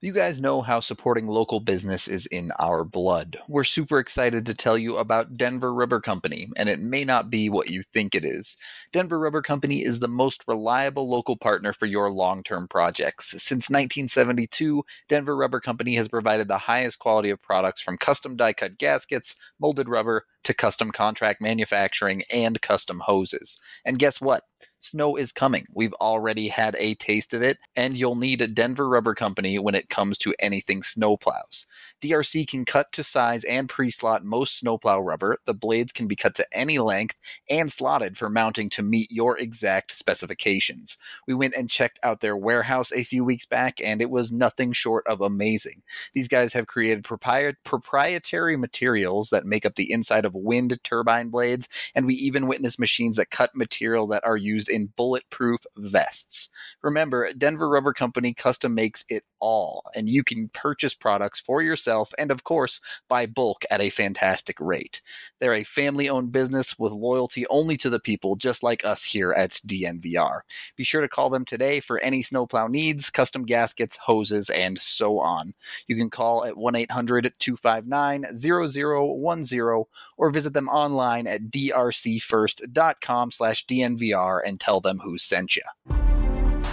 You guys know how supporting local business is in our blood. We're super excited to tell you about Denver Rubber Company, and it may not be what you think it is. Denver Rubber Company is the most reliable local partner for your long term projects. Since 1972, Denver Rubber Company has provided the highest quality of products from custom die cut gaskets, molded rubber, to custom contract manufacturing and custom hoses. And guess what? Snow is coming. We've already had a taste of it, and you'll need a Denver Rubber Company when it comes to anything snowplows. DRC can cut to size and pre slot most snowplow rubber. The blades can be cut to any length and slotted for mounting to meet your exact specifications. We went and checked out their warehouse a few weeks back, and it was nothing short of amazing. These guys have created propri- proprietary materials that make up the inside of wind turbine blades, and we even witnessed machines that cut material that are used in bulletproof vests. Remember, Denver Rubber Company custom makes it all, and you can purchase products for yourself and, of course, buy bulk at a fantastic rate. They're a family owned business with loyalty only to the people, just like us here at DNVR. Be sure to call them today for any snowplow needs, custom gaskets, hoses, and so on. You can call at 1 800 259 0010 or visit them online at drcfirst.com slash DNVR and tell them who sent you.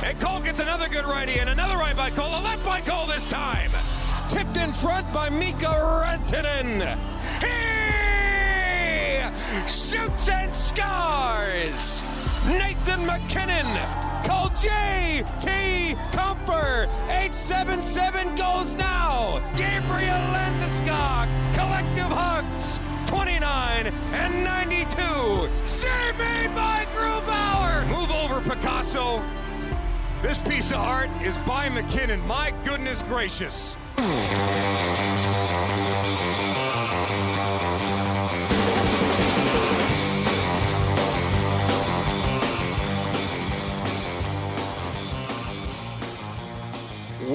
And Cole gets another good righty and another right by Cole, a left by Cole this time. Tipped in front by Mikko Rantanen. He shoots and scores. Nathan MacKinnon. Call J.T. Compher. 877 goes now. Gabriel Landeskog. Collective hugs. 29 and 92. Save me by Grubauer. Move over, Picasso. This piece of art is by MacKinnon. My goodness gracious.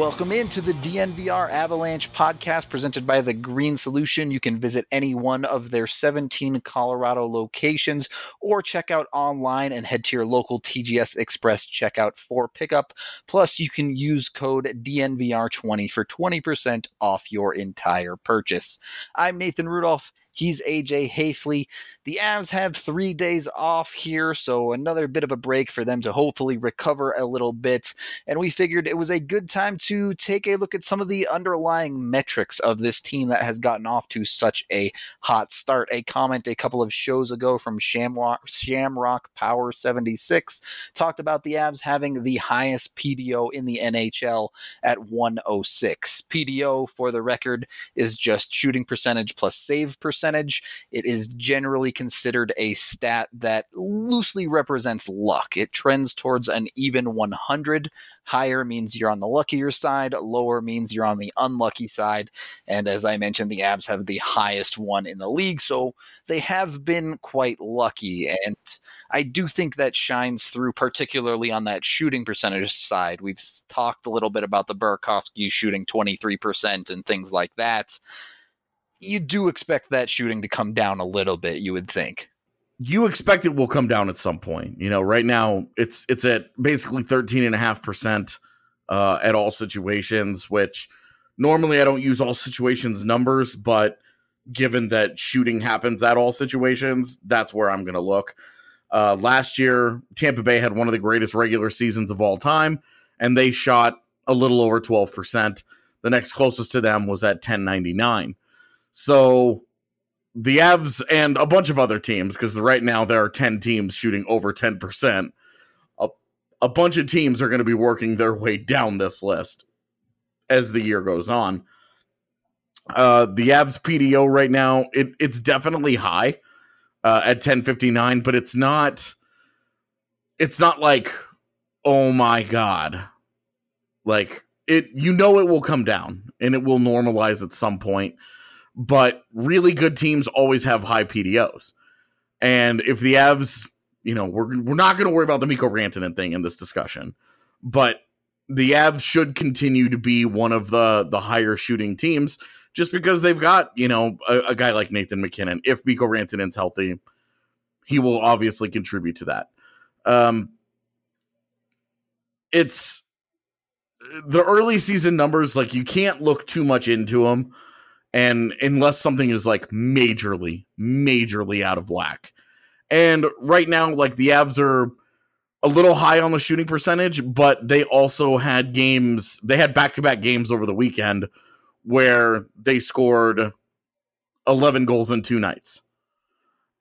Welcome into the DNVR Avalanche podcast presented by The Green Solution. You can visit any one of their 17 Colorado locations or check out online and head to your local TGS Express checkout for pickup. Plus, you can use code DNVR20 for 20% off your entire purchase. I'm Nathan Rudolph. He's AJ Haefele. The Avs have three days off here, so another bit of a break for them to hopefully recover a little bit. And we figured it was a good time to take a look at some of the underlying metrics of this team that has gotten off to such a hot start. A comment a couple of shows ago from Shamrock, Shamrock Power 76 talked about the Avs having the highest PDO in the NHL at 106. PDO, for the record, is just shooting percentage plus save percentage. It is generally considered a stat that loosely represents luck. It trends towards an even 100. Higher means you're on the luckier side, lower means you're on the unlucky side. And as I mentioned, the Avs have the highest one in the league, so they have been quite lucky. And I do think that shines through, particularly on that shooting percentage side. We've talked a little bit about the Burakovsky shooting 23% and things like that you do expect that shooting to come down a little bit, you would think. You expect it will come down at some point. You know, right now it's it's at basically 13.5% uh, at all situations, which normally I don't use all situations numbers, but given that shooting happens at all situations, that's where I'm going to look. Uh, last year, Tampa Bay had one of the greatest regular seasons of all time, and they shot a little over 12%. The next closest to them was at 1099. So the Avs and a bunch of other teams, because right now there are 10 teams shooting over 10%, a, a bunch of teams are going to be working their way down this list as the year goes on. Uh, the Avs PDO right now, it, it's definitely high uh, at 1059, but it's not, it's not like, oh my God. Like it, you know, it will come down and it will normalize at some point but really good teams always have high PDOs. And if the Avs, you know, we're we're not going to worry about the Mikko Rantanen thing in this discussion, but the Avs should continue to be one of the the higher shooting teams just because they've got, you know, a, a guy like Nathan MacKinnon. If Mikko Rantanen's healthy, he will obviously contribute to that. Um it's the early season numbers, like you can't look too much into them, and unless something is like majorly, majorly out of whack. And right now, like the Avs are a little high on the shooting percentage, but they also had games. They had back to back games over the weekend where they scored 11 goals in two nights.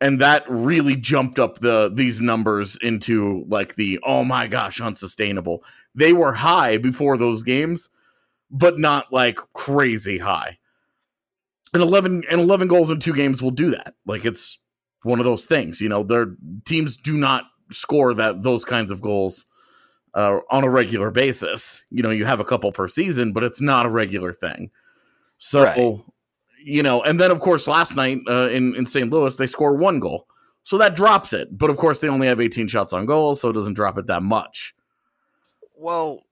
And that really jumped up the these numbers into like the oh my gosh, unsustainable. They were high before those games, but not like crazy high. And 11 and 11 goals in two games will do that. Like it's one of those things, you know, their teams do not score that those kinds of goals uh, on a regular basis. You know, you have a couple per season, but it's not a regular thing. So, right. you know, and then of course last night uh, in in St. Louis they score one goal, so that drops it. But of course they only have 18 shots on goal, so it doesn't drop it that much. Well,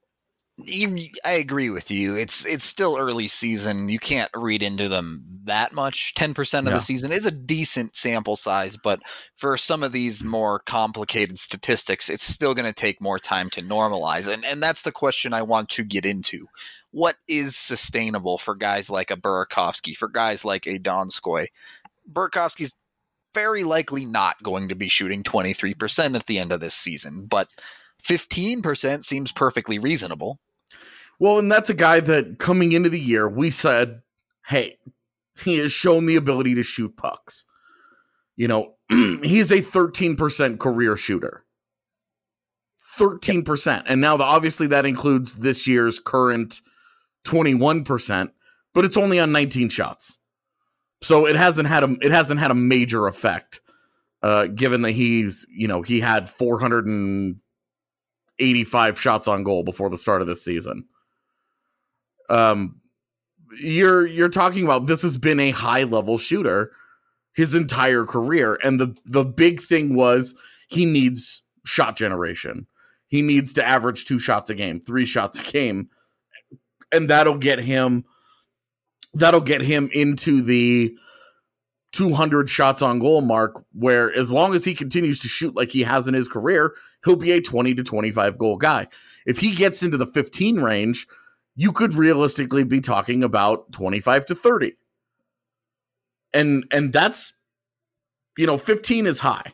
I agree with you. It's it's still early season. You can't read into them that much. Ten percent of yeah. the season is a decent sample size, but for some of these more complicated statistics, it's still going to take more time to normalize. And and that's the question I want to get into. What is sustainable for guys like a Burakovsky, for guys like a Donskoy? Burakovsky's very likely not going to be shooting 23% at the end of this season, but 15% seems perfectly reasonable. Well, and that's a guy that coming into the year, we said, hey, he has shown the ability to shoot pucks. You know, he's a 13% career shooter. 13%. And now, the, obviously, that includes this year's current 21%, but it's only on 19 shots. So it hasn't had a it hasn't had a major effect, uh, given that he's you know he had 485 shots on goal before the start of this season um you're you're talking about this has been a high level shooter his entire career and the the big thing was he needs shot generation. He needs to average two shots a game three shots a game and that'll get him that'll get him into the 200 shots on goal mark where as long as he continues to shoot like he has in his career he'll be a 20 to 25 goal guy. If he gets into the 15 range you could realistically be talking about 25 to 30. And and that's you know, 15 is high.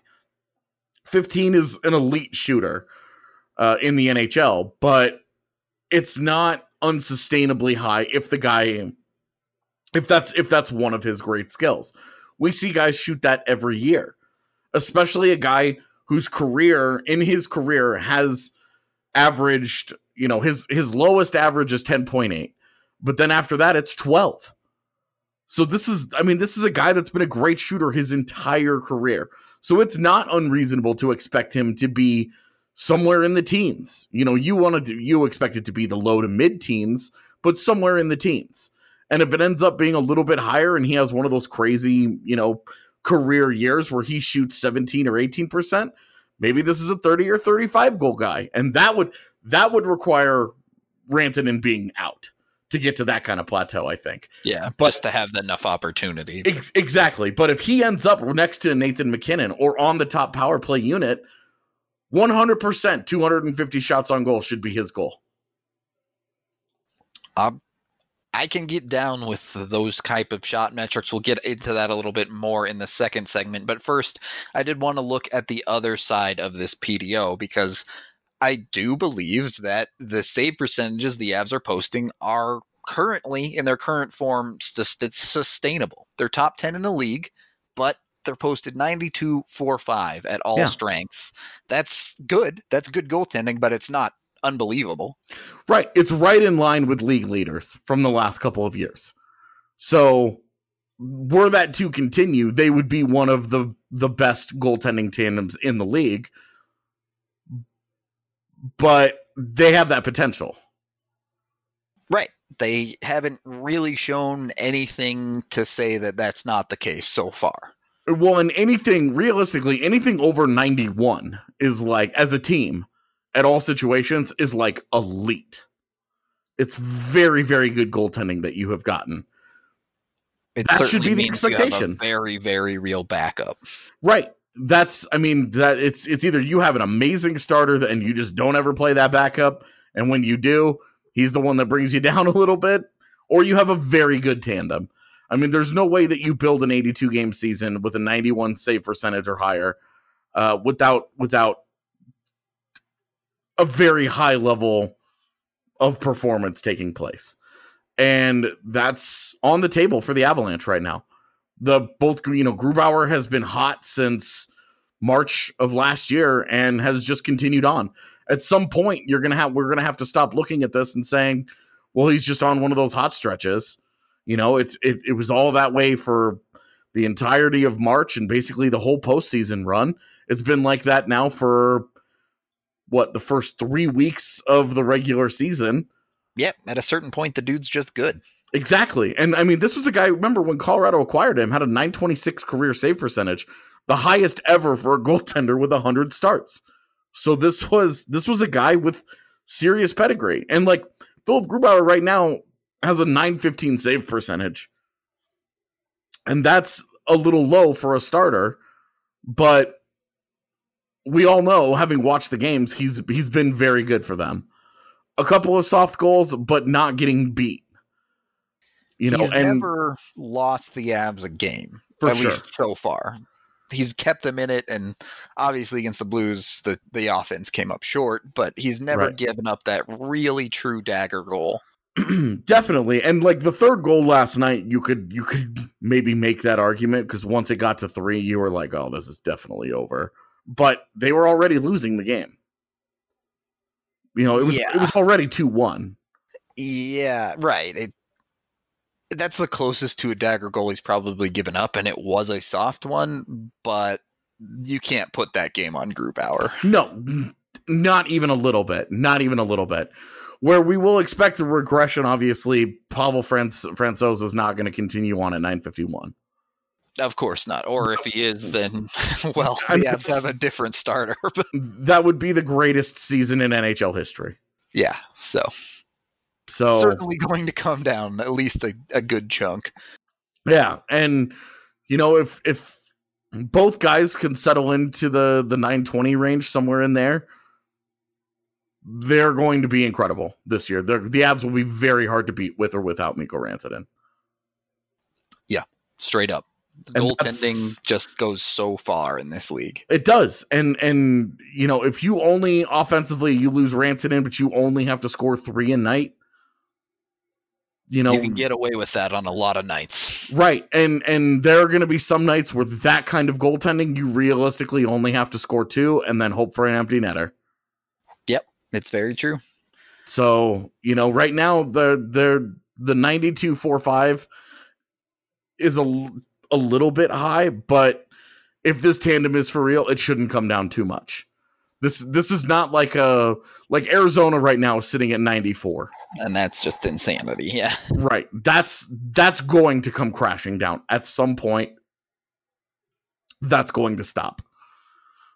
15 is an elite shooter uh, in the NHL, but it's not unsustainably high if the guy if that's if that's one of his great skills. We see guys shoot that every year. Especially a guy whose career in his career has averaged you know his his lowest average is 10.8 but then after that it's 12 so this is i mean this is a guy that's been a great shooter his entire career. So it's not unreasonable to expect him to be somewhere in the teens. You know you wanted to you expect it to be the low to mid teens but somewhere in the teens. And if it ends up being a little bit higher and he has one of those crazy you know career years where he shoots 17 or 18% maybe this is a 30 or 35 goal guy. And that would that would require Rantanen being out to get to that kind of plateau, I think. Yeah, but, just to have enough opportunity. Ex- exactly. But if he ends up next to Nathan MacKinnon or on the top power play unit, 100%, 250 shots on goal should be his goal. Um, I can get down with those type of shot metrics. We'll get into that a little bit more in the second segment. But first, I did want to look at the other side of this PDO because I do believe that the save percentages the Avs are posting are currently in their current form st- sustainable. They're top 10 in the league, but they're posted 92 4 5 at all yeah. strengths. That's good. That's good goaltending, but it's not unbelievable. Right. It's right in line with league leaders from the last couple of years. So were that to continue, they would be one of the the best goaltending tandems in the league but they have that potential. Right. They haven't really shown anything to say that that's not the case so far. Well, and anything realistically, anything over 91 is like, as a team, at all situations, is like elite. It's very, very good goaltending that you have gotten. It that should be the expectation. very, very real backup. Right that's I mean that it's it's either you have an amazing starter and you just don't ever play that backup, and when you do, he's the one that brings you down a little bit, or you have a very good tandem. I mean, there's no way that you build an 82 game season with a 91 save percentage or higher uh, without without a very high level of performance taking place. And that's on the table for the Avalanche right now. The both you know Grubauer has been hot since March of last year and has just continued on. At some point, you're gonna have we're gonna have to stop looking at this and saying, well, he's just on one of those hot stretches. You know, it it, it was all that way for the entirety of March and basically the whole postseason run. It's been like that now for what the first three weeks of the regular season. Yep. At a certain point, the dude's just good. Exactly. And I mean, this was a guy, remember when Colorado acquired him, had a 926 career save percentage, the highest ever for a goaltender with 100 starts. So this was this was a guy with serious pedigree. And like Philip Grubauer right now has a 915 save percentage. And that's a little low for a starter, but we all know, having watched the games, he's he's been very good for them. A couple of soft goals, but not getting beat. You know, he's and never lost the Avs a game, at sure. least so far. He's kept them in it, and obviously against the Blues, the the offense came up short. But he's never right. given up that really true dagger goal. definitely and like the third goal last night you could you could maybe make that argument because once it got to three you were like oh this is definitely over but they were already losing the game. You know, it was yeah. it was already two one. Yeah, right. It, that's the closest to a dagger goal he's probably given up, and it was a soft one, but you can't put that game on Grubauer. No, not even a little bit. Not even a little bit. Where we will expect a regression, obviously, Pavel Franz- Francouz is not going to continue on at 951. Of course not. Or if he is, then well, we have to have a different starter. that would be the greatest season in NHL history. Yeah. So, so certainly going to come down at least a, a good chunk. Yeah, and you know if if both guys can settle into the the 920 range somewhere in there, they're going to be incredible this year. They're, the Avs will be very hard to beat with or without Mikko Rantanen. Yeah, straight up goaltending just goes so far in this league. It does. And and you know, if you only offensively you lose Rantanen, but you only have to score three a night, you know you can get away with that on a lot of nights. Right. And and there are gonna be some nights where that kind of goaltending you realistically only have to score two and then hope for an empty netter. Yep, it's very true. So, you know, right now the the the 92 4 5 is a a little bit high, but if this tandem is for real, it shouldn't come down too much. This this is not like a like Arizona right now is sitting at 94. And that's just insanity. Yeah. Right. That's that's going to come crashing down at some point. That's going to stop.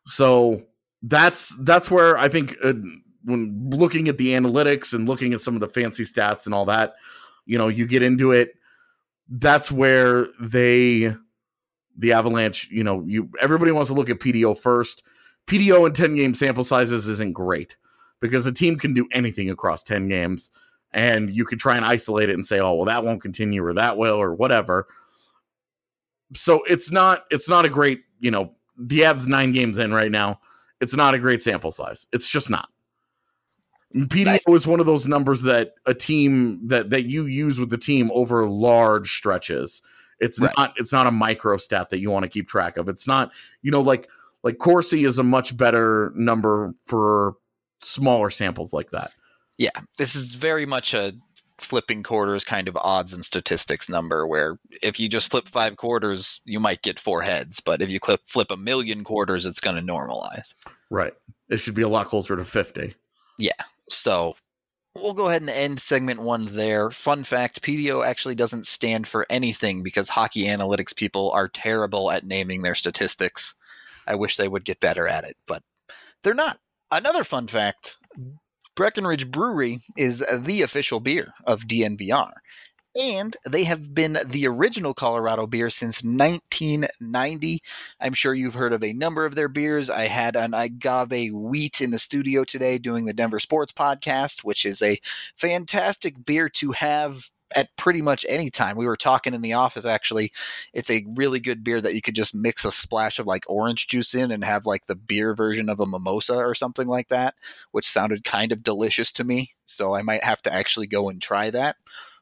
So that's that's where I think uh, when looking at the analytics and looking at some of the fancy stats and all that, you know, you get into it that's where they the Avalanche, you know, you everybody wants to look at PDO first. PDO and 10 game sample sizes isn't great because a team can do anything across 10 games and you could try and isolate it and say, "Oh, well that won't continue or that will or whatever." So it's not it's not a great, you know, the Avs 9 games in right now. It's not a great sample size. It's just not. PDO is one of those numbers that a team that that you use with the team over large stretches. It's right. not it's not a micro stat that you want to keep track of. It's not, you know, like like Corsi is a much better number for smaller samples like that. Yeah, this is very much a flipping quarters kind of odds and statistics number where if you just flip five quarters, you might get four heads, but if you flip flip a million quarters, it's going to normalize. Right. It should be a lot closer to 50. Yeah. So we'll go ahead and end segment one there. Fun fact PDO actually doesn't stand for anything because hockey analytics people are terrible at naming their statistics. I wish they would get better at it, but they're not. Another fun fact Breckenridge Brewery is the official beer of DNVR. and they have been the original Colorado beer since 1990. I'm sure you've heard of a number of their beers. I had an agave wheat in the studio today doing the Denver Sports Podcast, which is a fantastic beer to have at pretty much any time. We were talking in the office actually. It's a really good beer that you could just mix a splash of like orange juice in and have like the beer version of a mimosa or something like that, which sounded kind of delicious to me. So I might have to actually go and try that.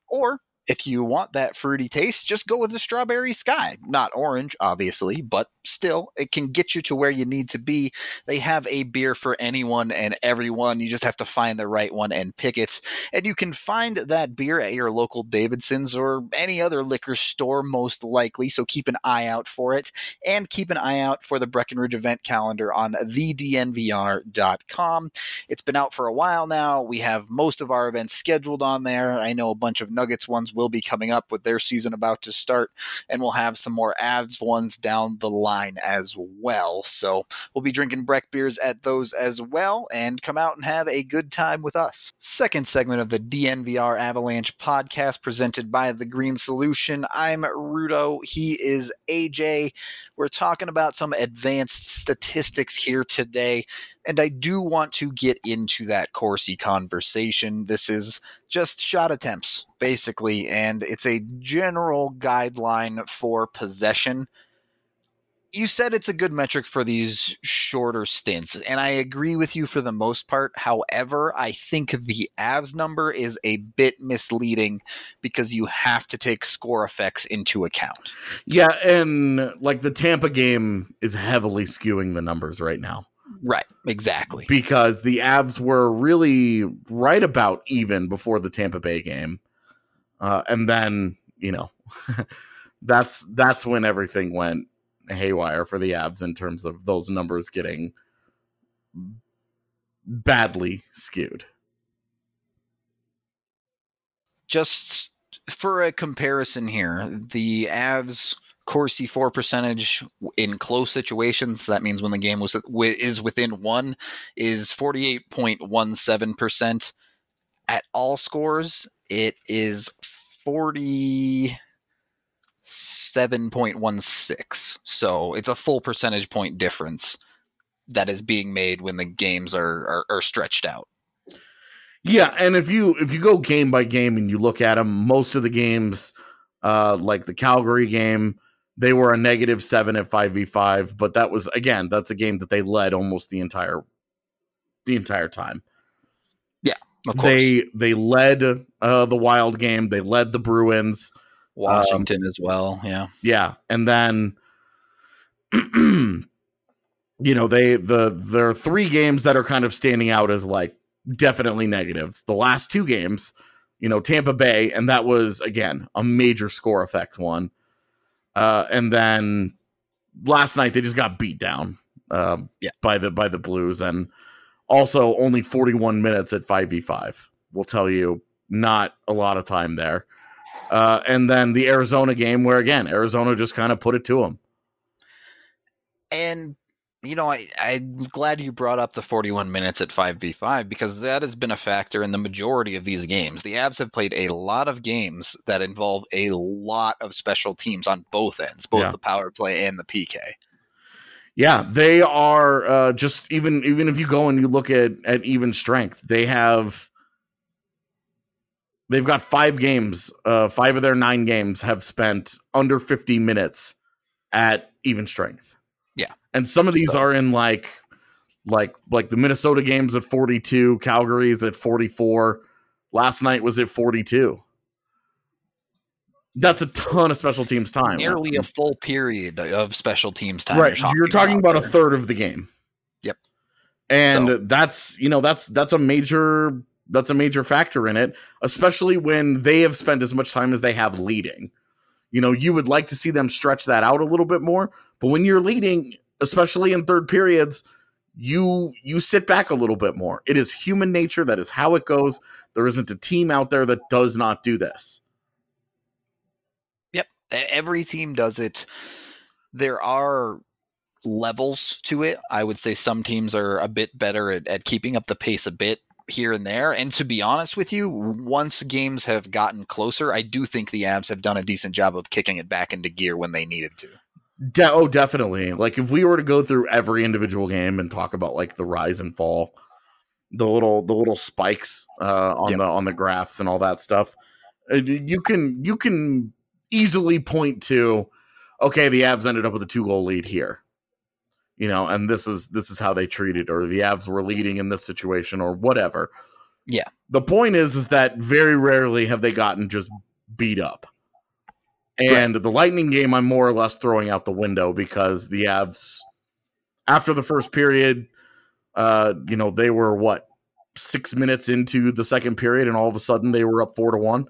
Or if you want that fruity taste, just go with the strawberry sky. Not orange, obviously, but still, it can get you to where you need to be. They have a beer for anyone and everyone. You just have to find the right one and pick it. And you can find that beer at your local Davidson's or any other liquor store, most likely. So keep an eye out for it. And keep an eye out for the Breckenridge event calendar on thednvr.com. It's been out for a while now. We have most of our events scheduled on there. I know a bunch of Nuggets ones will be coming up with their season about to start, and we'll have some more Avs ones down the line as well. So we'll be drinking Breck beers at those as well, and come out and have a good time with us. Second segment of the DNVR Avalanche podcast presented by The Green Solution. I'm Rudo. He is AJ. We're talking about some advanced statistics here today. And I do want to get into that Corsi conversation. This is just shot attempts, basically, and it's a general guideline for possession. You said it's a good metric for these shorter stints, and I agree with you for the most part. However, I think the Avs number is a bit misleading because you have to take score effects into account. Yeah, and like the Tampa game is heavily skewing the numbers right now. Right, exactly. Because the Avs were really right about even before the Tampa Bay game. Uh, and then, you know, that's that's when everything went haywire for the Avs in terms of those numbers getting badly skewed. Just for a comparison here, the Avs Corsi for percentage in close situations, that means when the game was is within one, is forty eight point one seven percent. At all scores, it is forty seven point one six. So it's a full percentage point difference that is being made when the games are, are, are stretched out. Yeah, and if you if you go game by game and you look at them, most of the games, uh, like the Calgary game, they were a negative seven at five v five, but that was again that's a game that they led almost the entire the entire time. Yeah, of course. They they led uh, the Wild game. They led the Bruins, Washington um, as well. Yeah, yeah, and then. you know they the there are three games that are kind of standing out as like definitely negatives the last two games you know tampa bay and that was again a major score effect one uh, and then last night they just got beat down uh, yeah. by the by the Blues, and also only 41 minutes at 5v5 will tell you not a lot of time there. Uh, and then the Arizona game, where again Arizona just kind of put it to them. And you know, I, I'm glad you brought up the 41 minutes at 5v5 because that has been a factor in the majority of these games. The Avs have played a lot of games that involve a lot of special teams on both ends, both yeah. the power play and the PK. Yeah, they are uh, just even even if you go and you look at at even strength, they have they've got five games. Uh, five of their nine games have spent under 50 minutes at even strength. Yeah. And some of these so. are in like like like the Minnesota games at 42, Calgary's at 44. Last night was at 42. That's a ton of special teams time. Nearly a full period of special teams time. Right. You're talking, you're talking about, about a third of the game. Yep. And so. that's, you know, that's that's a major that's a major factor in it, especially when they have spent as much time as they have leading. You know, you would like to see them stretch that out a little bit more, but when you're leading, especially in third periods, you you sit back a little bit more. It is human nature, that is how it goes. There isn't a team out there that does not do this. Yep, every team does it. There are levels to it. I would say some teams are a bit better at, at keeping up the pace a bit here and there. And to be honest with you, once games have gotten closer, I do think the Avs have done a decent job of kicking it back into gear when they needed to. De- oh, definitely. Like if we were to go through every individual game and talk about like the rise and fall, the little the little spikes uh, on Yep. the on the graphs and all that stuff, uh, you can you can easily point to, okay, the Avs ended up with a two goal lead here, you know, and this is this is how they treated, or the Avs were leading in this situation, or whatever. Yeah. The point is, is that very rarely have they gotten just beat up. And the Lightning game, I'm more or less throwing out the window because the Avs, after the first period, uh, you know, they were what six minutes into the second period, and all of a sudden they were up four to one.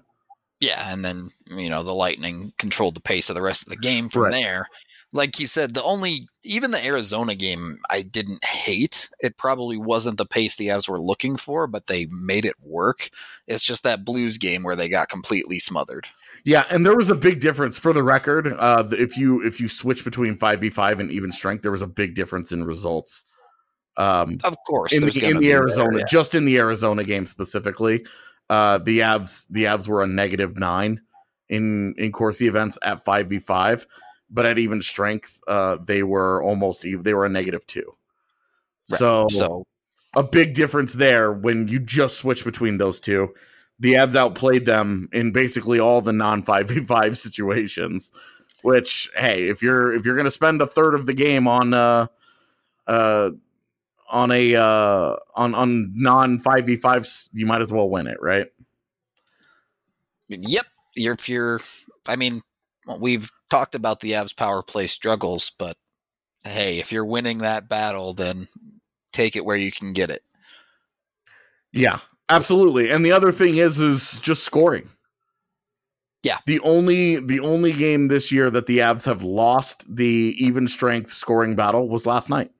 Yeah, and then you know the Lightning controlled the pace of the rest of the game from Right. there. Like you said, the only even the Arizona game I didn't hate. It probably wasn't the pace the Avs were looking for, but they made it work. It's just that Blues game where they got completely smothered. Yeah, and there was a big difference for the record. Uh, if you if you switch between five v five and even strength, there was a big difference in results. Um, Of course, in the, in the there, Arizona, yeah. just in the Arizona game specifically, uh, the Avs the Avs were a negative nine in in Corsi events at five v five, but at even strength, uh, they were almost even. They were a negative two. Right. So, So a big difference there when you just switch between those two. The Avs outplayed them in basically all the non five v five situations. Which, hey, if you're if you're going to spend a third of the game on uh uh on a uh on on non five v five, you might as well win it, right? Yep. You're, if you're, I mean, well, we've talked about the Avs power play struggles, but hey, if you're winning that battle, then take it where you can get it. Yeah, absolutely. And the other thing is is just scoring. Yeah. The only the only game this year that the Avs have lost the even strength scoring battle was last night.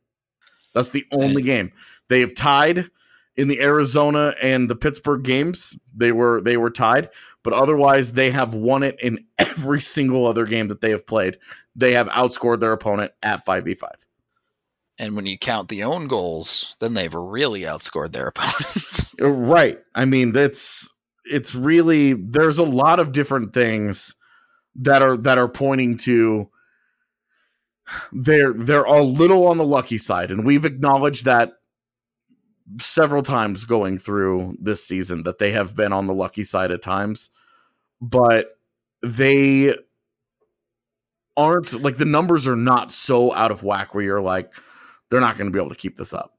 That's the only game. They have tied in the Arizona and the Pittsburgh games. They were they were tied, but otherwise they have won it in every single other game that they have played. They have outscored their opponent at 5v5. And when you count the own goals, then they've really outscored their opponents. Uh, Right. I mean, that's it's really there's a lot of different things that are that are pointing to they're they're a little on the lucky side, and we've acknowledged that several times going through this season that they have been on the lucky side at times, but they aren't like the numbers are not so out of whack where you're like they're not going to be able to keep this up.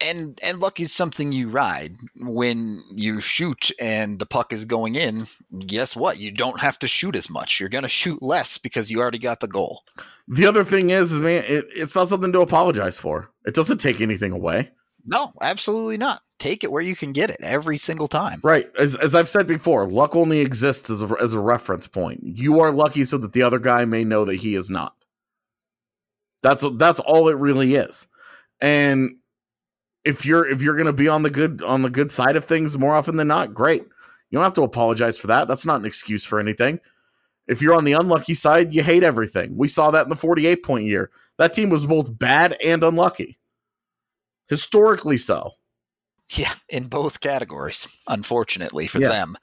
and and luck is something you ride. When you shoot and the puck is going in, guess what? You don't have to shoot as much. You're going to shoot less because you already got the goal. The other thing is, is man, it, it's not something to apologize for. It doesn't take anything away, No, absolutely not. Take it where you can get it every single time. right? As, as I've said before, luck only exists as a, as a reference point. You are lucky so that the other guy may know that he is not. That's that's all it really is. And if you're if you're gonna be on the good on the good side of things more often than not, great. You don't have to apologize for that. That's not an excuse for anything. If you're on the unlucky side, you hate everything. We saw that in the 48 point year. That team was both bad and unlucky. Historically so. Yeah, in both categories, unfortunately for Yeah. them.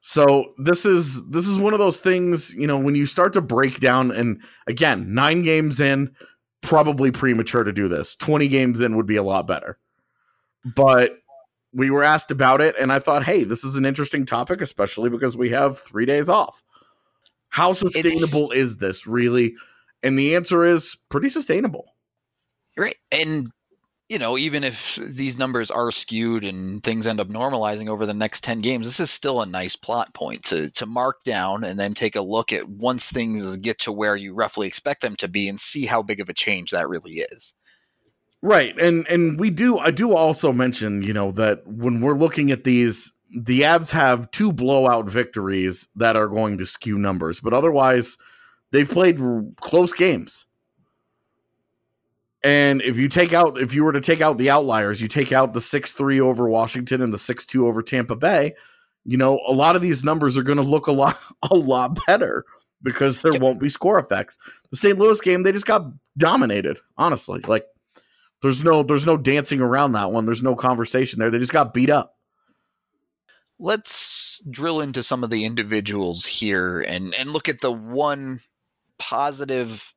So this is this is one of those things, you know, when you start to break down and again, 9 games in probably premature to do this. 20 games in would be a lot better. But we were asked about it and I thought, "Hey, this is an interesting topic especially because we have 3 days off." How sustainable is this really? And the answer is pretty sustainable. Right. And, you know, even if these numbers are skewed and things end up normalizing over the next 10 games, this is still a nice plot point to, to mark down and then take a look at once things get to where you roughly expect them to be and see how big of a change that really is. Right. And and we do I do also mention, you know, that when we're looking at these the Avs have two blowout victories that are going to skew numbers, but otherwise they've played close games. And if you take out if you were to take out the outliers, you take out the 6-3 over Washington and the 6-2 over Tampa Bay, you know, a lot of these numbers are going to look a lot a lot better because there won't be score effects. The St. Louis game, they just got dominated, honestly. Like There's no there's no dancing around that one. There's no conversation there. They just got beat up. Let's drill into some of the individuals here and and look at the one positive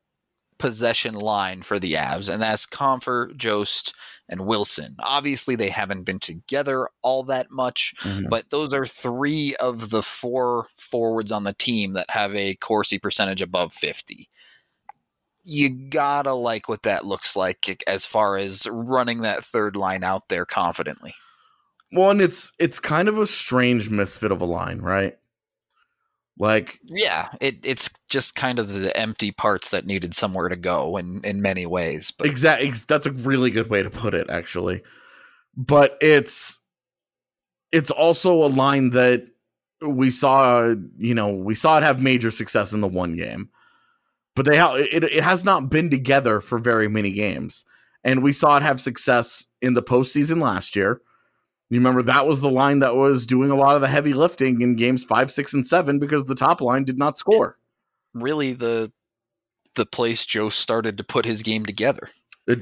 possession line for the Avs, and that's Compher, Jost, and Wilson. Obviously, they haven't been together all that much, Mhm. but those are three of the four forwards on the team that have a Corsi percentage above 50. You gotta like what that looks like as far as running that third line out there confidently. Well, and it's it's kind of a strange misfit of a line, right? Like Yeah, it, it's just kind of the empty parts that needed somewhere to go in, in many ways. But exactly that's a really good way to put it actually. But it's it's also a line that we saw you know we saw it have major success in the one game. But they ha- it, it has not been together for very many games. And we saw it have success in the postseason last year you remember that was the line that was doing a lot of the heavy lifting in games five six and seven because the top line did not score. Really the the place Joe started to put his game together. It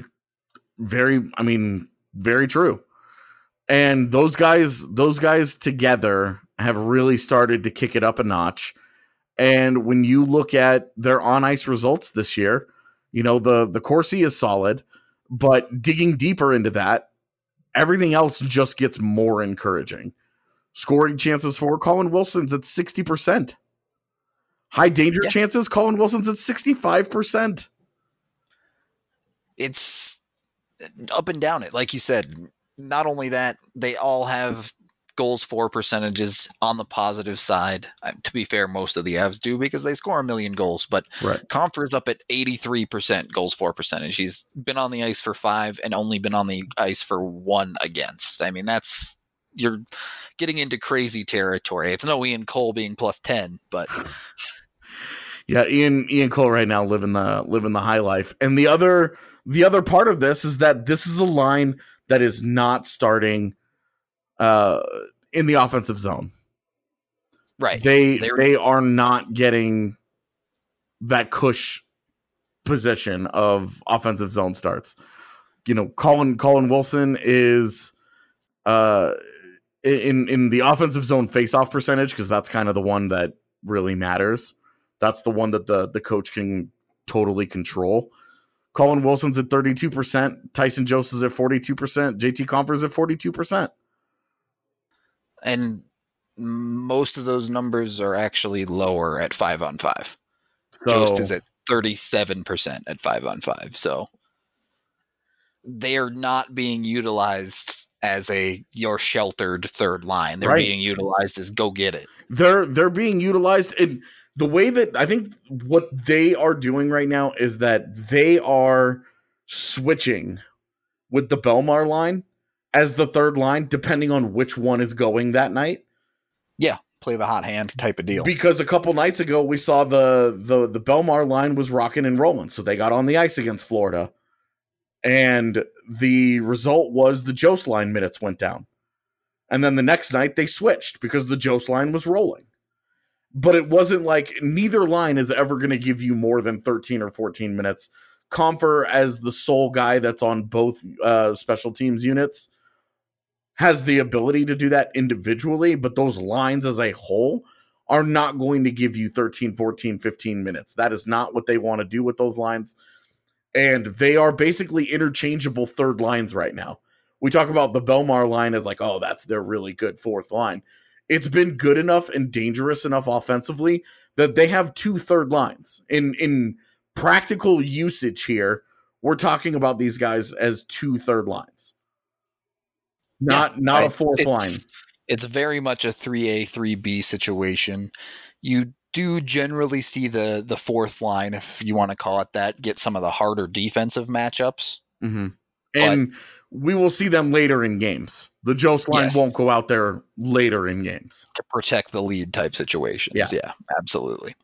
very i mean very true. And those guys those guys together have really started to kick it up a notch. And when you look at their on ice results this year you know the the corsi is solid but digging deeper into that everything else just gets more encouraging scoring chances for colin wilson's at 60% high danger Yeah. chances colin wilson's at 65% It's uh, up and down it. Like you said, not only that, they all have goals for percentages on the positive side. Uh, To be fair, most of the Avs do because they score a million goals, but right is up at 83% goals for percentage. He's been on the ice for five and only been on the ice for one against. I mean, that's you're getting into crazy territory. It's no Ian Cole being plus 10, but Yeah, Ian Ian Cole right now living the living the high life. And the other the other part of this is that this is a line that is not starting uh in the offensive zone. right. They They're- they are not getting that cush position of offensive zone starts. You know, Colin Colin Wilson is uh in in the offensive zone faceoff percentage because that's kind of the one that really matters. That's the one that the the coach can totally control. Colin Wilson's at 32%, Tyson Jost's at 42%, JT Compher's at 42%. And most of those numbers are actually lower at 5 on 5. So Jost is at 37% at 5 on 5. So they are not being utilized as a your sheltered third line. They're Right. being utilized as go get it. they're they're being utilized in the way that I think what they are doing right now is that they are switching with the Bellemare line as the third line, depending on which one is going that night. Yeah, play the hot hand type of deal. Because a couple nights ago we saw the the the Bellemare line was rocking and rolling, so they got on the ice against Florida, and the result was the Jost line minutes went down, and then the next night they switched because the Jost line was rolling. But it wasn't like neither line is ever going to give you more than thirteen or fourteen minutes. Compher as the sole guy that's on both uh, special teams units has the ability to do that individually, but those lines as a whole are not going to give you 13, 14, 15 minutes. That is not what they want to do with those lines. And they are basically interchangeable third lines right now. We talk about the Bellemare line as like, oh, that's their really good fourth line. It's been good enough and dangerous enough offensively that they have two third lines. In in practical usage here, we're talking about these guys as two third lines. Not not a fourth it's, line. It's very much a 3A, 3B situation. You do generally see the the fourth line, if you want to call it that, get some of the harder defensive matchups. hmm And we will see them later in games. The Jost line Yes. won't go out there later in games. to protect the lead type situations. Yeah. Yeah. absolutely.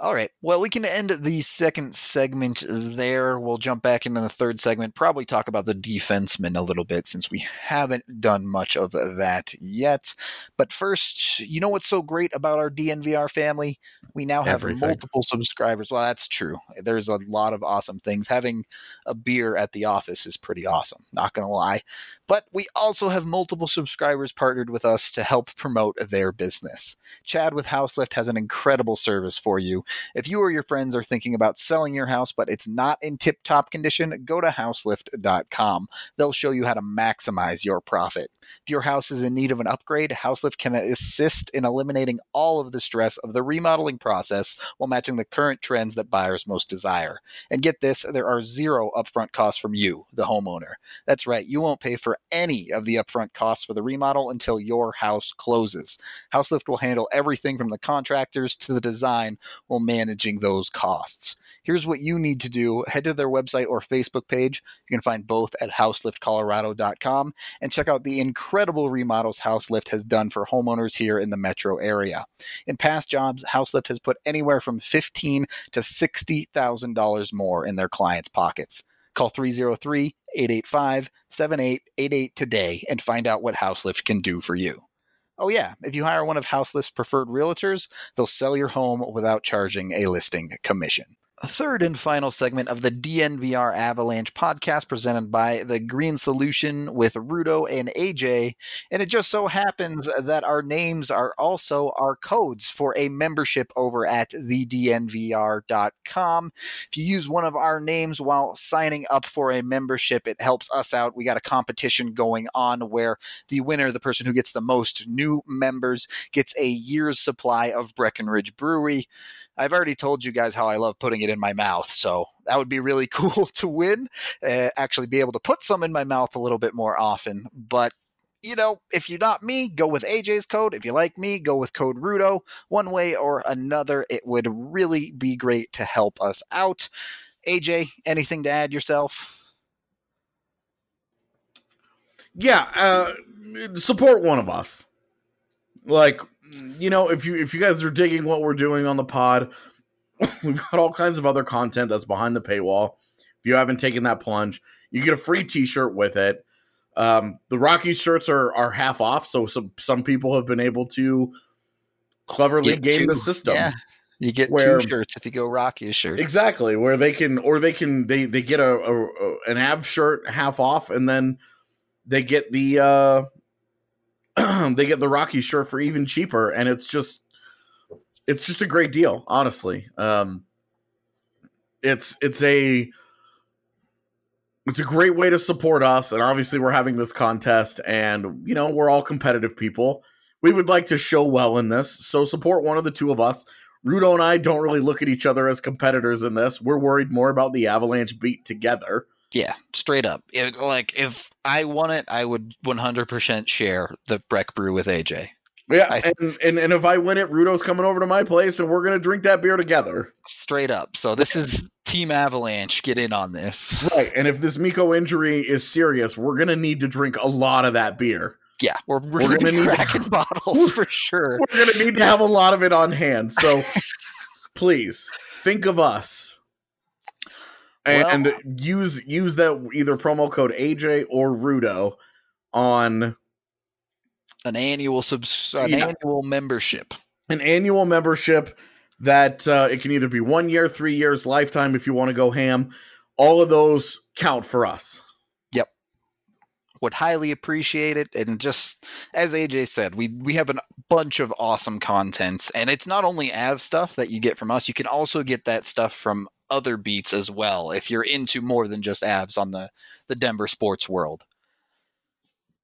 All right. Well, we can end the second segment there. We'll jump back into the third segment, probably talk about the defensemen a little bit since we haven't done much of that yet. But first, you know what's so great about our DNVR family? We now have Everything. multiple subscribers. Well, that's true. There's a lot of awesome things. Having a beer at the office is pretty awesome, not going to lie. But we also have multiple subscribers partnered with us to help promote their business. Chad with Houselift has an incredible service for you. If you or your friends are thinking about selling your house, but it's not in tip top condition, go to houselift.com. They'll show you how to maximize your profit. If your house is in need of an upgrade, Houselift can assist in eliminating all of the stress of the remodeling process while matching the current trends that buyers most desire. And get this, there are zero upfront costs from you, the homeowner. That's right, you won't pay for any of the upfront costs for the remodel until your house closes. Houselift will handle everything from the contractors to the design while managing those costs. Here's what you need to do head to their website or Facebook page. You can find both at houseliftcolorado.com and check out the incredible remodels Houselift has done for homeowners here in the metro area. In past jobs, Houselift has put anywhere from fifteen to sixty thousand dollars more in their clients' pockets. Call 303 885 7888 today and find out what Houselift can do for you. Oh, yeah, if you hire one of Houselift's preferred realtors, they'll sell your home without charging a listing commission. Third and final segment of the DNVR Avalanche podcast presented by The Green Solution with Rudo and AJ. And it just so happens that our names are also our codes for a membership over at thednvr.com. If you use one of our names while signing up for a membership, it helps us out. We got a competition going on where the winner, the person who gets the most new members, gets a year's supply of Breckenridge Brewery. I've already told you guys how I love putting it in my mouth, so that would be really cool to win. Uh, actually, be able to put some in my mouth a little bit more often. But you know, if you're not me, go with AJ's code. If you like me, go with code Rudo. One way or another, it would really be great to help us out. AJ, anything to add yourself? Yeah, uh, support one of us. Like, you know, if you if you guys are digging what we're doing on the pod, we've got all kinds of other content that's behind the paywall. If you haven't taken that plunge, you get a free T-shirt with it. Um, the Rockies shirts are are half off, so some some people have been able to cleverly Get game the system. Yeah. You get Where- two shirts if you go Rockies shirt. Exactly, where they can, or they can, they they get a, a, a an Av shirt half off, and then they get the uh they get the Rocky shirt for even cheaper, and it's just it's just a great deal, honestly. Um, it's it's a it's a great way to support us, and obviously we're having this contest, and you know we're all competitive people. We would like to show well in this, so support one of the two of us. Rudo and I don't really look at each other as competitors in this. We're worried more about the Avalanche beat together. Yeah, straight up. It- like if I won it, I would 100% share the Breck Brew with AJ. Yeah, and, and and if I win it, Rudo's coming over to my place, and we're gonna drink that beer together. Straight up. So this is Team Avalanche. Get in on this. Right, and if this Mikko injury is serious, we're gonna need to drink a lot of that beer. Yeah, we're, we're, We're gonna, gonna need- cracking bottles for sure. We're gonna need to have a lot of it on hand. So please think of us. And Well- use use that either promo code AJ or Rudo on An annual subs, an Yeah. annual membership. an annual membership that uh, it can either be one year, three years, lifetime if you want to go ham. All of those count for us. Yep. Would highly appreciate it. And just as AJ said, we we have a bunch of awesome contents. and it's not only Av stuff that you get from us. You can also get that stuff from other beats as well if you're into more than just Avs on the the Denver sports world.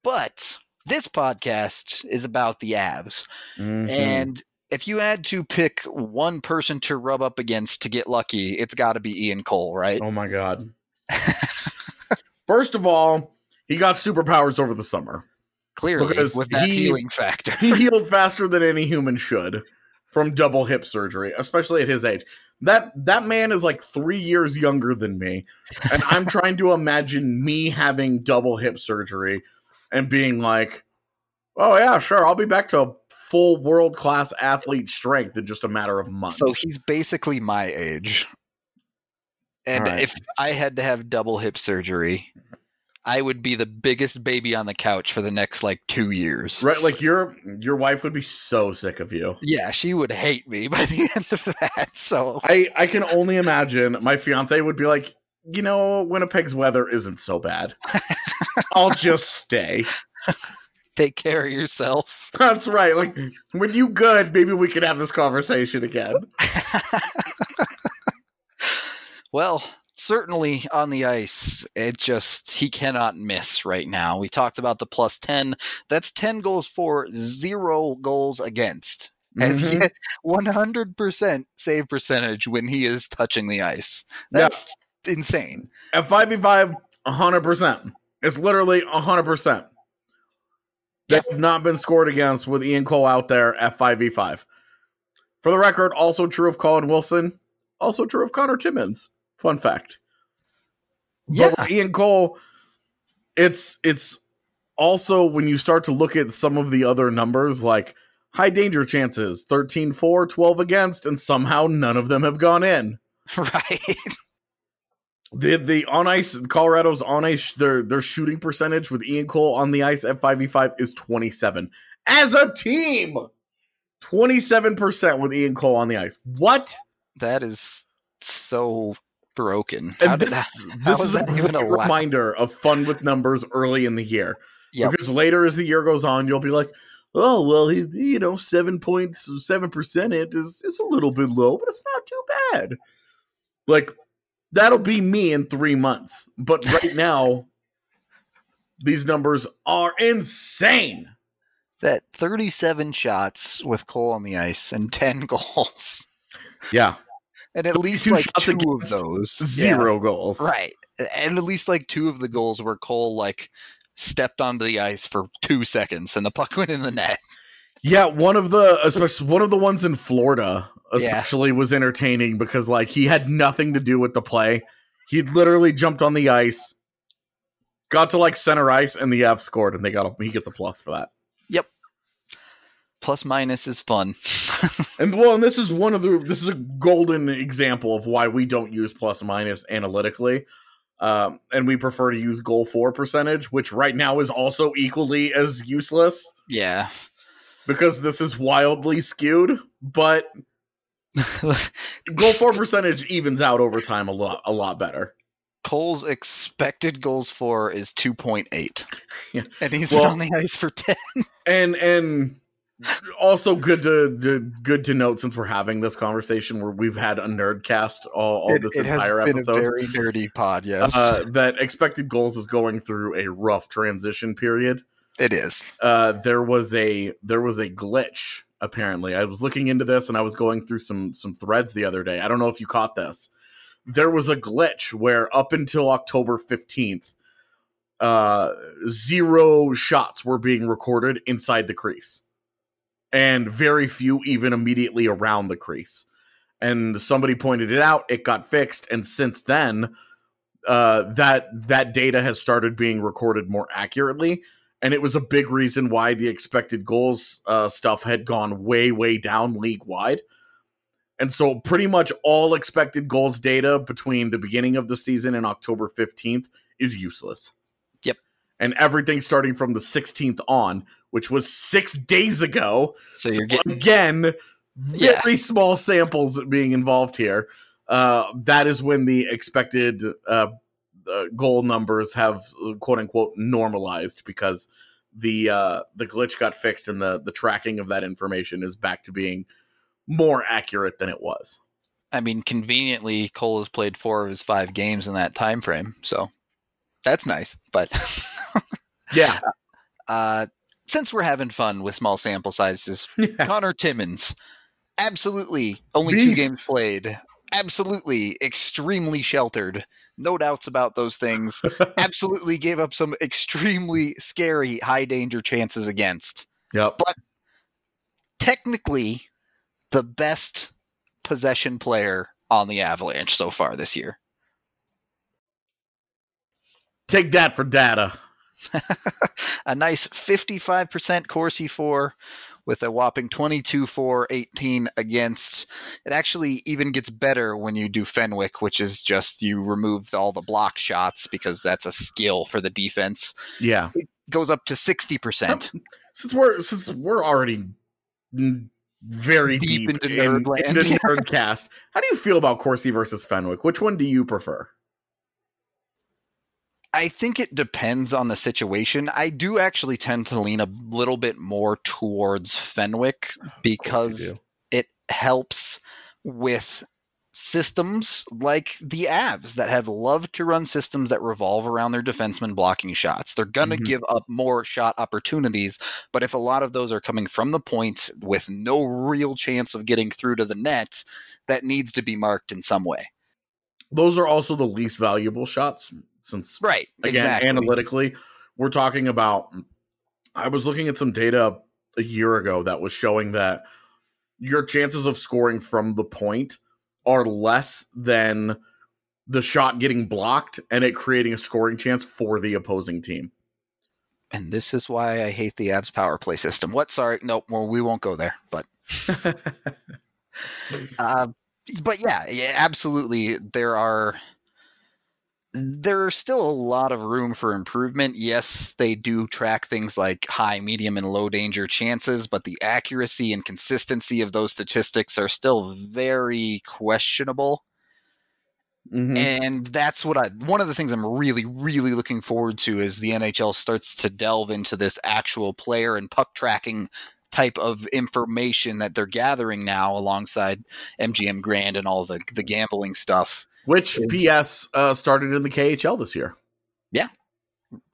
But this podcast is about the Avs. Mhm. And if you had to pick one person to rub up against to get lucky, it's got to be Ian Cole, right? oh my god. First of all, he got superpowers over the summer. Clearly, because with that he- healing factor. He healed faster than any human should from double hip surgery, especially at his age. That that man is like three years younger than me, and I'm trying to imagine me having double hip surgery and being like, "Oh yeah, sure, I'll be back to a full world class athlete strength in just a matter of months." So he's basically my age. And Alright. if I had to have double hip surgery, I would be the biggest baby on the couch for the next like two years. Right, like your your wife would be so sick of you. Yeah, she would hate me by the end of that. So I I can only imagine my fiance would be like, you know, Winnipeg's weather isn't so bad. I'll just stay. take care of yourself. That's right. Like when you good, maybe we can have this conversation again. well, certainly on the ice, it just he cannot miss right now. We talked about the plus 10. That's 10 goals for, zero goals against. As Mhm. he 100% save percentage when he is touching the ice. That's insane. At 5v5, 100%. It's literally 100%. They have not been scored against with Ian Cole out there at 5v5. For the record, also true of Colin Wilson, also true of Connor Timmins. Fun fact. Yeah. But Ian Cole, it's it's also when you start to look at some of the other numbers like high danger chances 13 4 12 against and somehow none of them have gone in Right. the the on ice Colorado's on ice their their shooting percentage with Ian Cole on the ice at 5v5 is 27 as a team 27% with Ian Cole on the ice what That is so broken. and How did this, that, this is is a even allowed? reminder of fun with numbers early in the year Yep. because later as the year goes on you'll be like oh well he you know 7.7% it is is a little bit low but it's not too bad like that'll be me in 3 months but right now these numbers are insane that 37 shots with Cole on the ice and 10 goals. yeah And at least 32 like two of those. Yeah, zero goals right. And at least like two of the goals where Cole like stepped onto the ice for two seconds and the puck went in the net. Yeah, one of the especially one of the ones in Florida Yeah. especially was entertaining because like he had nothing to do with the play. He literally jumped on the ice, got to like center ice, and the F scored, and they got a, he gets a plus for that. Yep. Plus minus is fun. And well, and this is one of the this is a golden example of why we don't use plus minus analytically. Um, and we prefer to use goal for percentage, which right now is also equally as useless yeah. because this is wildly skewed. But goal for percentage evens out over time a lot a lot better. Cole's expected goals for is 2.8. Yeah. And he's Well- been on the ice for 10. And and also good to, to good to note since we're having this conversation where we've had a nerd cast all, all It, this it has entire been episode. a very nerdy pod, yes. uh, that expected goals is going through a rough transition period. it is. Uh, there was a there was a glitch apparently. I was looking into this and I was going through some some threads the other day. I don't know if you caught this. There was a glitch where up until October 15th, uh zero shots were being recorded inside the crease. And very few even immediately around the crease. And somebody pointed it out, it got fixed and since then uh that that data has started being recorded more accurately and it was a big reason why the expected goals uh, stuff had gone way way down league wide and so pretty much all expected goals data between the beginning of the season and october 15th is useless. And everything starting from the 16th on which was six days ago So you're getting again Yeah. very small samples being involved here uh, that is when the expected uh, uh, goal numbers have quote unquote normalized because the uh, the glitch got fixed and the the tracking of that information is back to being more accurate than it was. I mean, conveniently, Cole has played four of his five games in that time frame, so that's nice. But Yeah, uh, since we're having fun with small sample sizes, Connor Timmins, absolutely only two games played, absolutely extremely sheltered, no doubts about those things. absolutely gave up some extremely scary high danger chances against. yep. But technically, the best possession player on the Avalanche so far this year. Take that for data. a nice 55% Corsi for with a whopping 22 4 18 against. It actually even gets better when you do Fenwick, which is just you remove all the block shots because that's a skill for the defense. Yeah. It goes up to 60%. Since we're since we're already very Deep deep, into in, Nerdland. into Nerdcast, how do you feel about Corsi versus Fenwick? Which one do you prefer? I think it depends on the situation. I do actually tend to lean a little bit more towards Fenwick because it helps with systems like the Avs that have loved to run systems that revolve around their defensemen blocking shots. They're going to Mhm. give up more shot opportunities, but if a lot of those are coming from the point with no real chance of getting through to the net, that needs to be marked in some way. Those are also the least valuable shots since Right. again exactly. analytically we're talking about i was looking at some data a year ago that was showing that your chances of scoring from the point are less than the shot getting blocked and it creating a scoring chance for the opposing team and this is why I hate the Avs power play system. What? Sorry, nope. Well, we won't go there. But, uh, but yeah, yeah, absolutely. There are there's still a lot of room for improvement. Yes, they do track things like high, medium, and low danger chances, but the accuracy and consistency of those statistics are still very questionable. Mhm. And that's what I one of the things I'm really, really looking forward to is the NHL starts to delve into this actual player and puck tracking type of information that they're gathering now alongside MGM Grand and all the the gambling stuff. Which is- ps uh, started in the khl this year Yeah.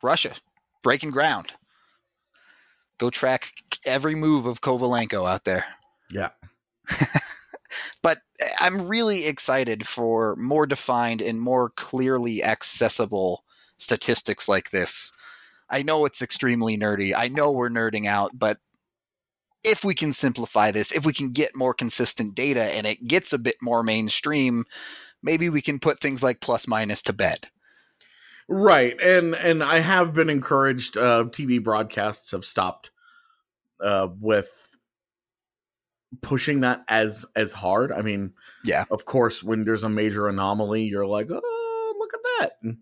Russia breaking ground. Go track every move of Kovalenko out there. yeah but eh, I'm really excited for more defined and more clearly accessible statistics like this. I know it's extremely nerdy. I know we're nerding out, but if we can simplify this, if we can get more consistent data and it gets a bit more mainstream, maybe we can put things like plus minus to bed. Right, and and I have been encouraged. Uh, TV broadcasts have stopped uh, with pushing that as as hard. I mean, Yeah. of course, when there's a major anomaly, you're like, oh, look at that. And,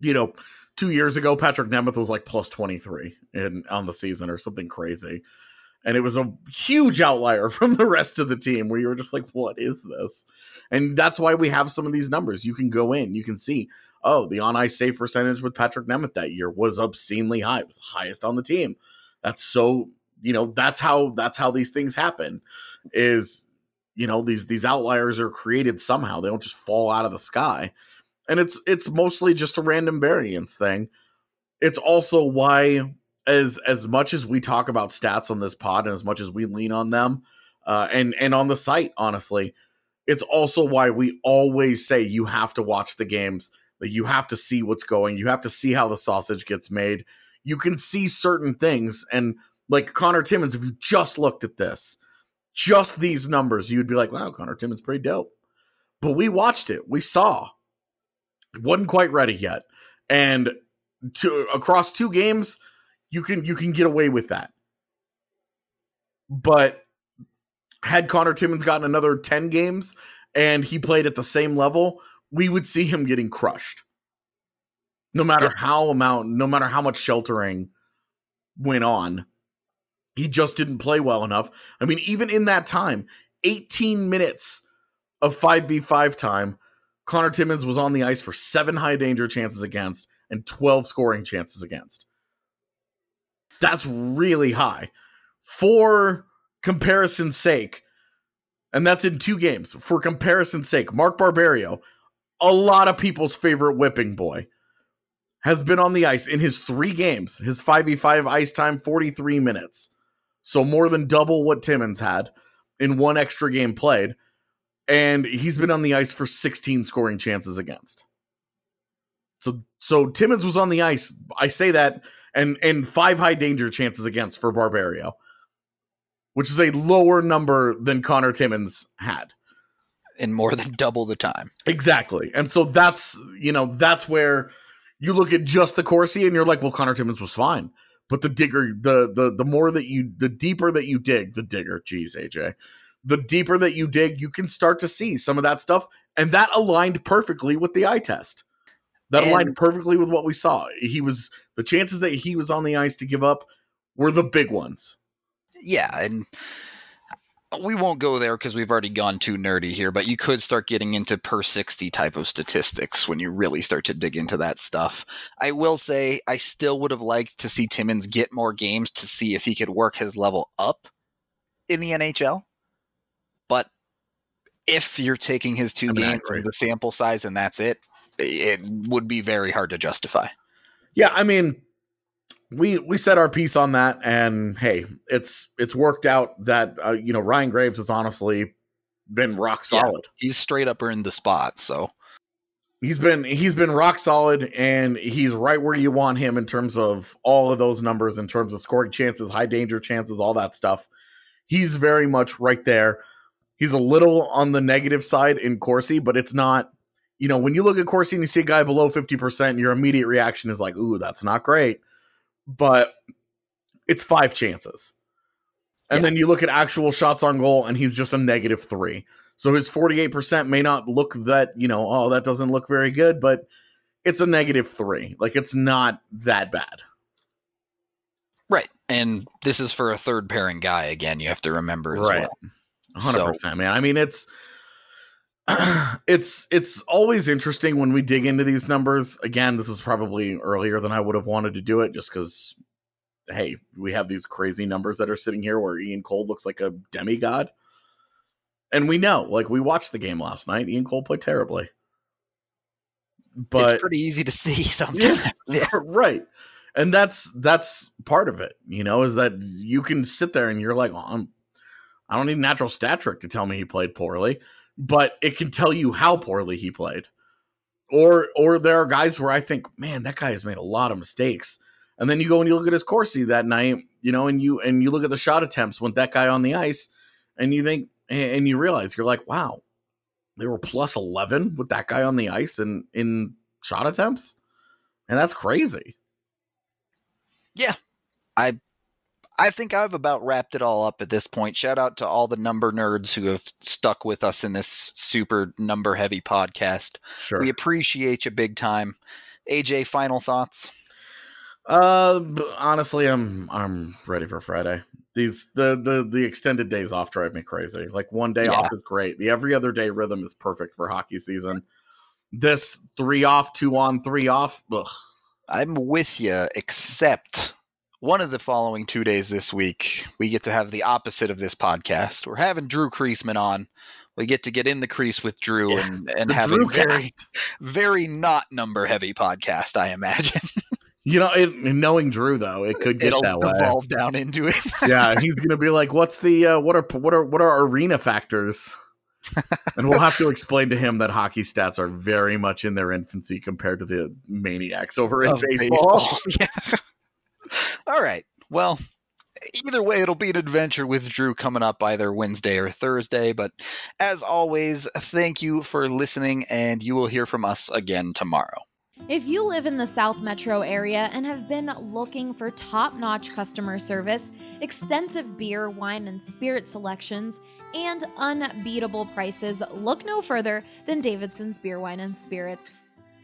you know, two years ago, Patrick Nemeth was like plus twenty three in on the season or something crazy, and it was a huge outlier from the rest of the team where you were just like, what is this? And that's why we have some of these numbers. You can go in, you can see oh, the on ice save percentage with Patrick Nemeth that year was obscenely high. It was the highest on the team. That's so, you know, that's how that's how these things happen. Is you know, these these outliers are created somehow. They don't just fall out of the sky. And it's it's mostly just a random variance thing. It's also why as as much as we talk about stats on this pod and as much as we lean on them, uh, and and on the site, honestly, it's also why we always say you have to watch the games. That you have to see what's going. You have to see how the sausage gets made. You can see certain things. And like connor timmins if you just looked at this just these numbers you'd be like wow connor timmins pretty dope. But we watched it. We saw. It wasn't quite ready yet. And to across two games you can you can get away with that but had connor timmins gotten another 10 games and he played at the same level we would see him getting crushed. No matter Yep. how amount, no matter how much sheltering went on, he just didn't play well enough. I mean, even in that time, 18 minutes of 5v5 time, Connor Timmins was on the ice for seven high danger chances against and 12 scoring chances against. That's really high. For comparison's sake, and that's in two games. For comparison's sake, Mark Barberio, a lot of people's favorite whipping boy, has been on the ice in his three games. His 5v5 ice time, 43 minutes. So more than double what Timmins had in one extra game played. And he's been on the ice for 16 scoring chances against. So so Timmins was on the ice. I say that and and five high danger chances against for Barberio, which is a lower number than Connor Timmins had. in more than double the time. Exactly. And so that's, you know, that's where you look at just the Corsi and you're like, well, Connor Timmins was fine. But the digger, the the the more that you, the deeper that you dig, the digger. Geez, AJ, the deeper that you dig, you can start to see some of that stuff, and that aligned perfectly with the eye test. That And- aligned perfectly with what we saw. He was the chances that he was on the ice to give up were the big ones. Yeah, and we won't go there because we've already gone too nerdy here, but you could start getting into per 60 type of statistics when you really start to dig into that stuff. I will say I still would have liked to see Timmins get more games to see if he could work his level up in the NHL. But if you're taking his two I mean, games as the sample size and that's it, it would be very hard to justify. Yeah, I mean, we we said our piece on that, and hey, it's it's worked out that uh, you know Ryan Graves has honestly been rock Yeah. solid. He's straight up earned the spot, so He's been he's been rock solid, and he's right where you want him in terms of all of those numbers, in terms of scoring chances, high danger chances, all that stuff. He's very much right there. He's a little on the negative side in Corsi, but it's not. You know, when you look at Corsi and you see a guy below fifty percent, your immediate reaction is like, "Ooh, that's not great." But it's five chances, and Yeah. then you look at actual shots on goal, and he's just a negative three. So his 48% may not look that, you know, oh, that doesn't look very good, but it's a negative three. Like it's not that bad. Right. And this is for a third pairing guy again, you have to remember as Right. well. 100%, man. I mean, it's it's it's always interesting when we dig into these numbers. Again, this is probably earlier than I would have wanted to do it just cuz hey, we have these crazy numbers that are sitting here where Ian Cole looks like a demigod. And we know, like we watched the game last night, Ian Cole played terribly. But it's pretty easy to see sometimes. Yeah. right and that's that's part of it you know is that you can sit there and you're like oh, I'm, i don't need natural stat trick to tell me he played poorly but it can tell you how poorly he played. Or or there are guys where i think man that guy has made a lot of mistakes. And then you go and you look at his Corsi that night you know and you and you look at the shot attempts with that guy on the ice and you think and you realize you're like wow they were plus 11 with that guy on the ice and in shot attempts? And that's crazy. Yeah, I think I've about wrapped it all up at this point. Shout out to all the number nerds who have stuck with us in this super number heavy podcast. Sure. We appreciate you big time. AJ, final thoughts? Uh, honestly, I'm I'm ready for Friday. These the the the extended days off drive me crazy. Like one day Yeah. off is great. The every other day rhythm is perfect for hockey season. This three off, two on, three off. Ugh. I'm with you, except one of the following two days this week, we get to have the opposite of this podcast. We're having Drew Creasman on. We get to get in the crease with Drew Yeah, and, and have Drew a very, very not number heavy podcast, I imagine. You know, it, knowing Drew though, it could get It'll that way. devolve down into it. yeah, he's gonna be like, "What's the uh, what are what are what are arena factors?" and we'll have to explain to him that hockey stats are very much in their infancy compared to the maniacs over in of baseball. Yeah. All right. Well, either way, it'll be an adventure with Drew coming up either Wednesday or Thursday. But as always, thank you for listening, and you will hear from us again tomorrow. If you live in the South Metro area and have been looking for top notch customer service, extensive beer, wine, and spirit selections, and unbeatable prices, look no further than Davidson's Beer, Wine, and Spirits.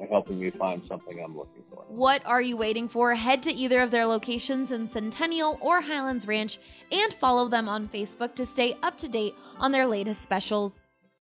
in helping me find something I'm looking for. What are you waiting for? Head to either of their locations in Centennial or Highlands Ranch and follow them on Facebook to stay up to date on their latest specials.